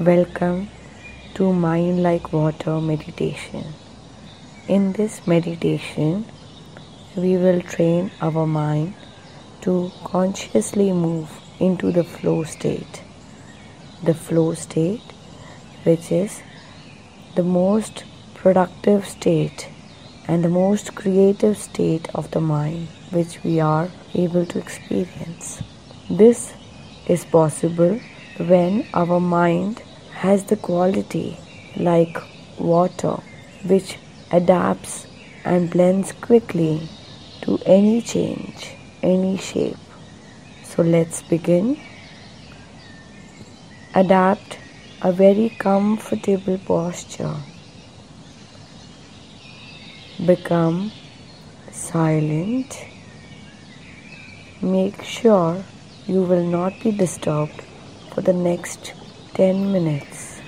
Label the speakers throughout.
Speaker 1: Welcome to Mind Like Water meditation. In this meditation, we will train our mind to consciously move into the flow state. The flow state, which is the most productive state and the most creative state of the mind which we are able to experience. This is possible when our mind has the quality like water which adapts and blends quickly to any change, any shape. So let's begin. Adapt a very comfortable posture. Become silent. Make sure you will not be disturbed for the next 10 minutes.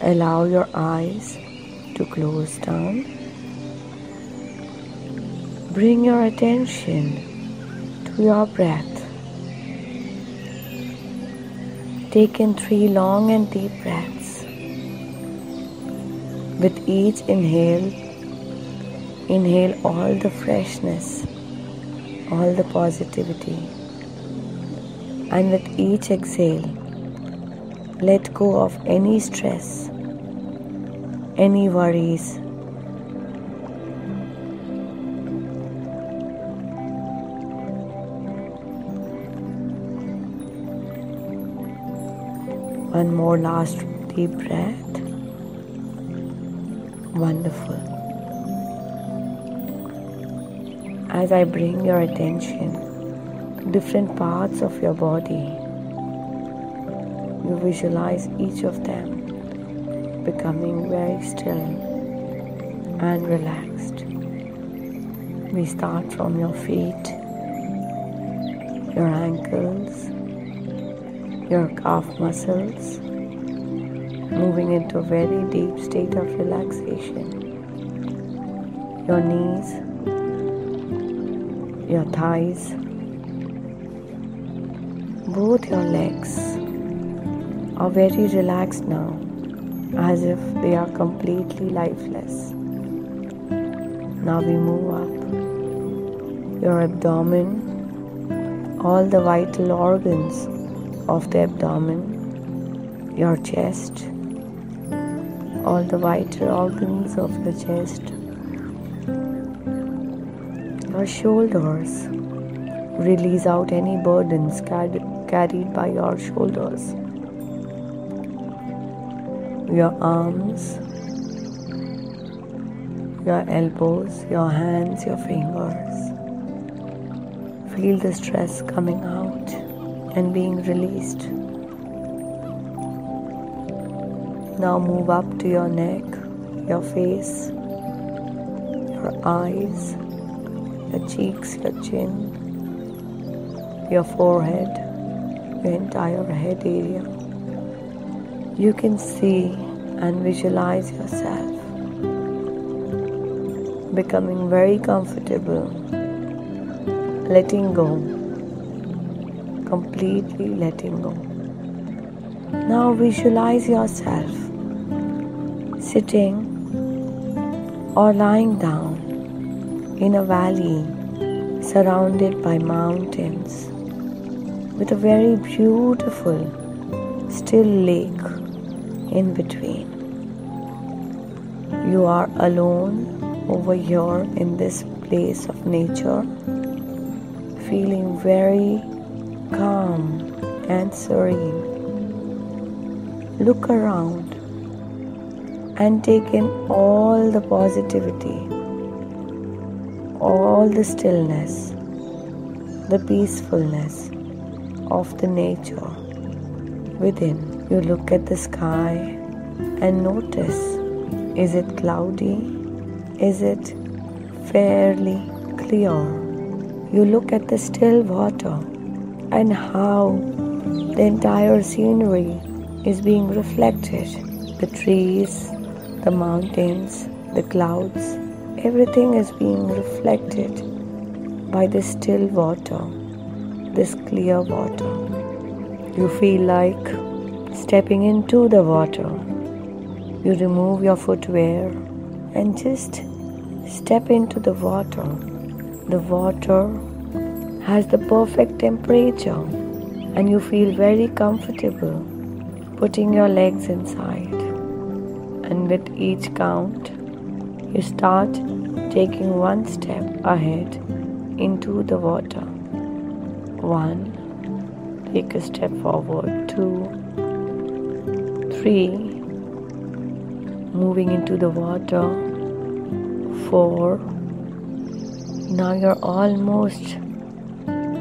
Speaker 1: Allow your eyes to close down. Bring your attention to your breath. Take in three long and deep breaths. With each inhale, inhale all the freshness, all the positivity. And with each exhale, let go of any stress, any worries. One more last deep breath. Wonderful. As I bring your attention to different parts of your body, you visualize each of them becoming very still and relaxed. We start from your feet, your ankles, your calf muscles, moving into a very deep state of relaxation. Your knees, your thighs, both your legs are very relaxed now, as if they are completely lifeless. Now we move up your abdomen, all the vital organs of the abdomen, your chest, all the vital organs of the chest, your shoulders. Release out any burdens carried by your shoulders, your arms, your elbows, your hands, your fingers. Feel the stress coming out and being released. Now move up to your neck, your face, your eyes, your cheeks, your chin, your forehead, your entire head area. You can see and visualize yourself becoming very comfortable, letting go completely letting go. Now visualize yourself sitting or lying down in a valley surrounded by mountains with a very beautiful still lake in between. You are alone over here in this place of nature, feeling very calm and serene. Look around and take in all the positivity, all the stillness, the peacefulness of the nature within. You look at the sky and notice is it cloudy? Is it fairly clear? You look at the still water and how the entire scenery is being reflected the trees, the mountains, the clouds, everything is being reflected by this still water, this clear water. You feel like stepping into the water. You remove your footwear and just step into the water. The water has the perfect temperature and you feel very comfortable putting your legs inside. And with each count, you start taking one step ahead into the water. One, take a step forward. Two, three, moving into the water. Four, now you're almost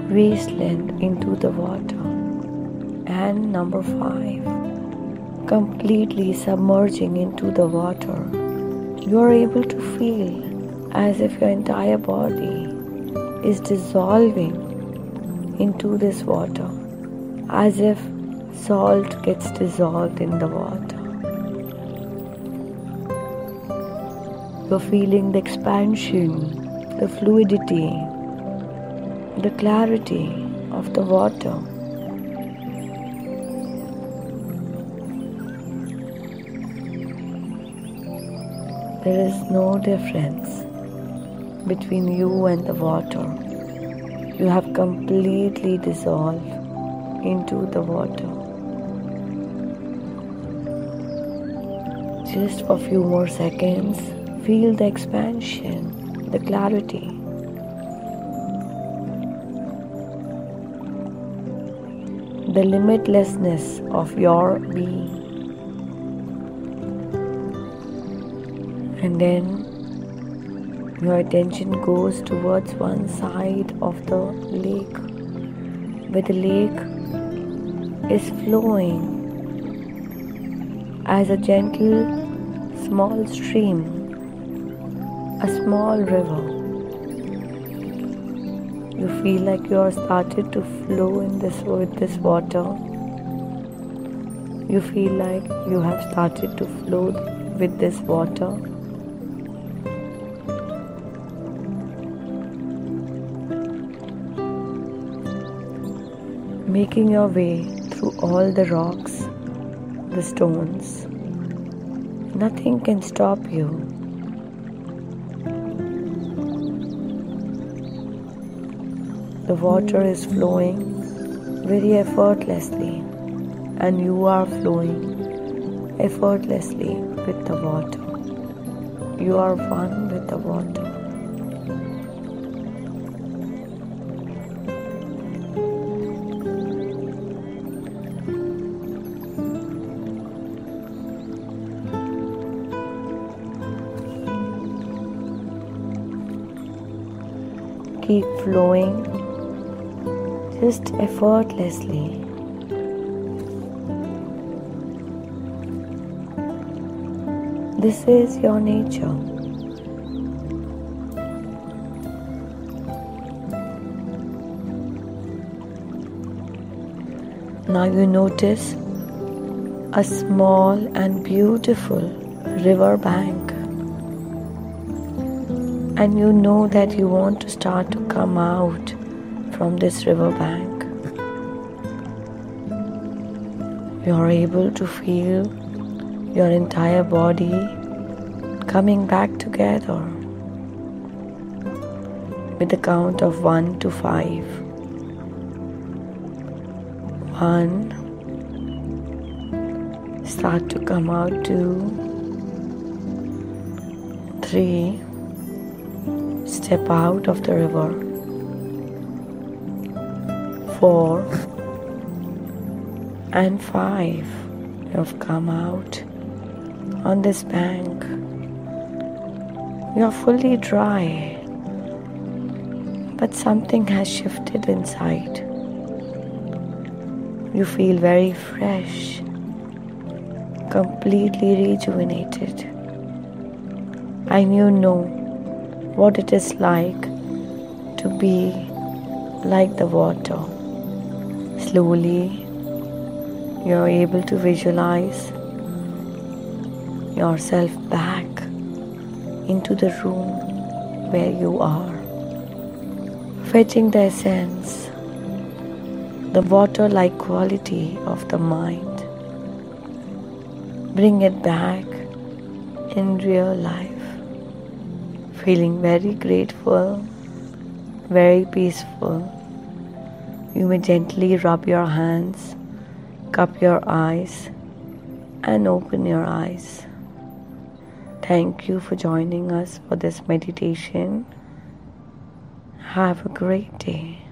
Speaker 1: waist length into the water. And number five, completely submerging into the water. You are able to feel as if your entire body is dissolving into this water, as if salt gets dissolved in the water. You're feeling the expansion, the fluidity, the clarity of the water. There is no difference between you and the water. You have completely dissolved into the water. Just for a few more seconds, feel the expansion, the clarity. The limitlessness of your being. And then your attention goes towards one side of the lake where the lake is flowing as a gentle small stream, a small river. You feel like you are started to flow in this with this water. You feel like you have started to flow with this water. making your way through all the rocks, the stones. Nothing can stop you. The water is flowing very effortlessly, and you are flowing effortlessly with the water. You are one with the water. Keep flowing just effortlessly. This is your nature. Now you notice a small and beautiful river bank and you know that you want to start to come out from this riverbank. You are able to feel your entire body coming back together with the count of 1 to 5. 1 start to come out 2 3 step out of the river. Four and five, have come out on this bank. You are fully dry, but something has shifted inside. You feel very fresh, completely rejuvenated, and you know what it is like to be like the water. Slowly, you're able to visualize yourself back into the room where you are, fetching the essence, the water like quality of the mind bring it back in real life. Feeling very grateful, very peaceful. You may gently rub your hands, cup your eyes, and open your eyes. Thank you for joining us for this meditation. Have a great day.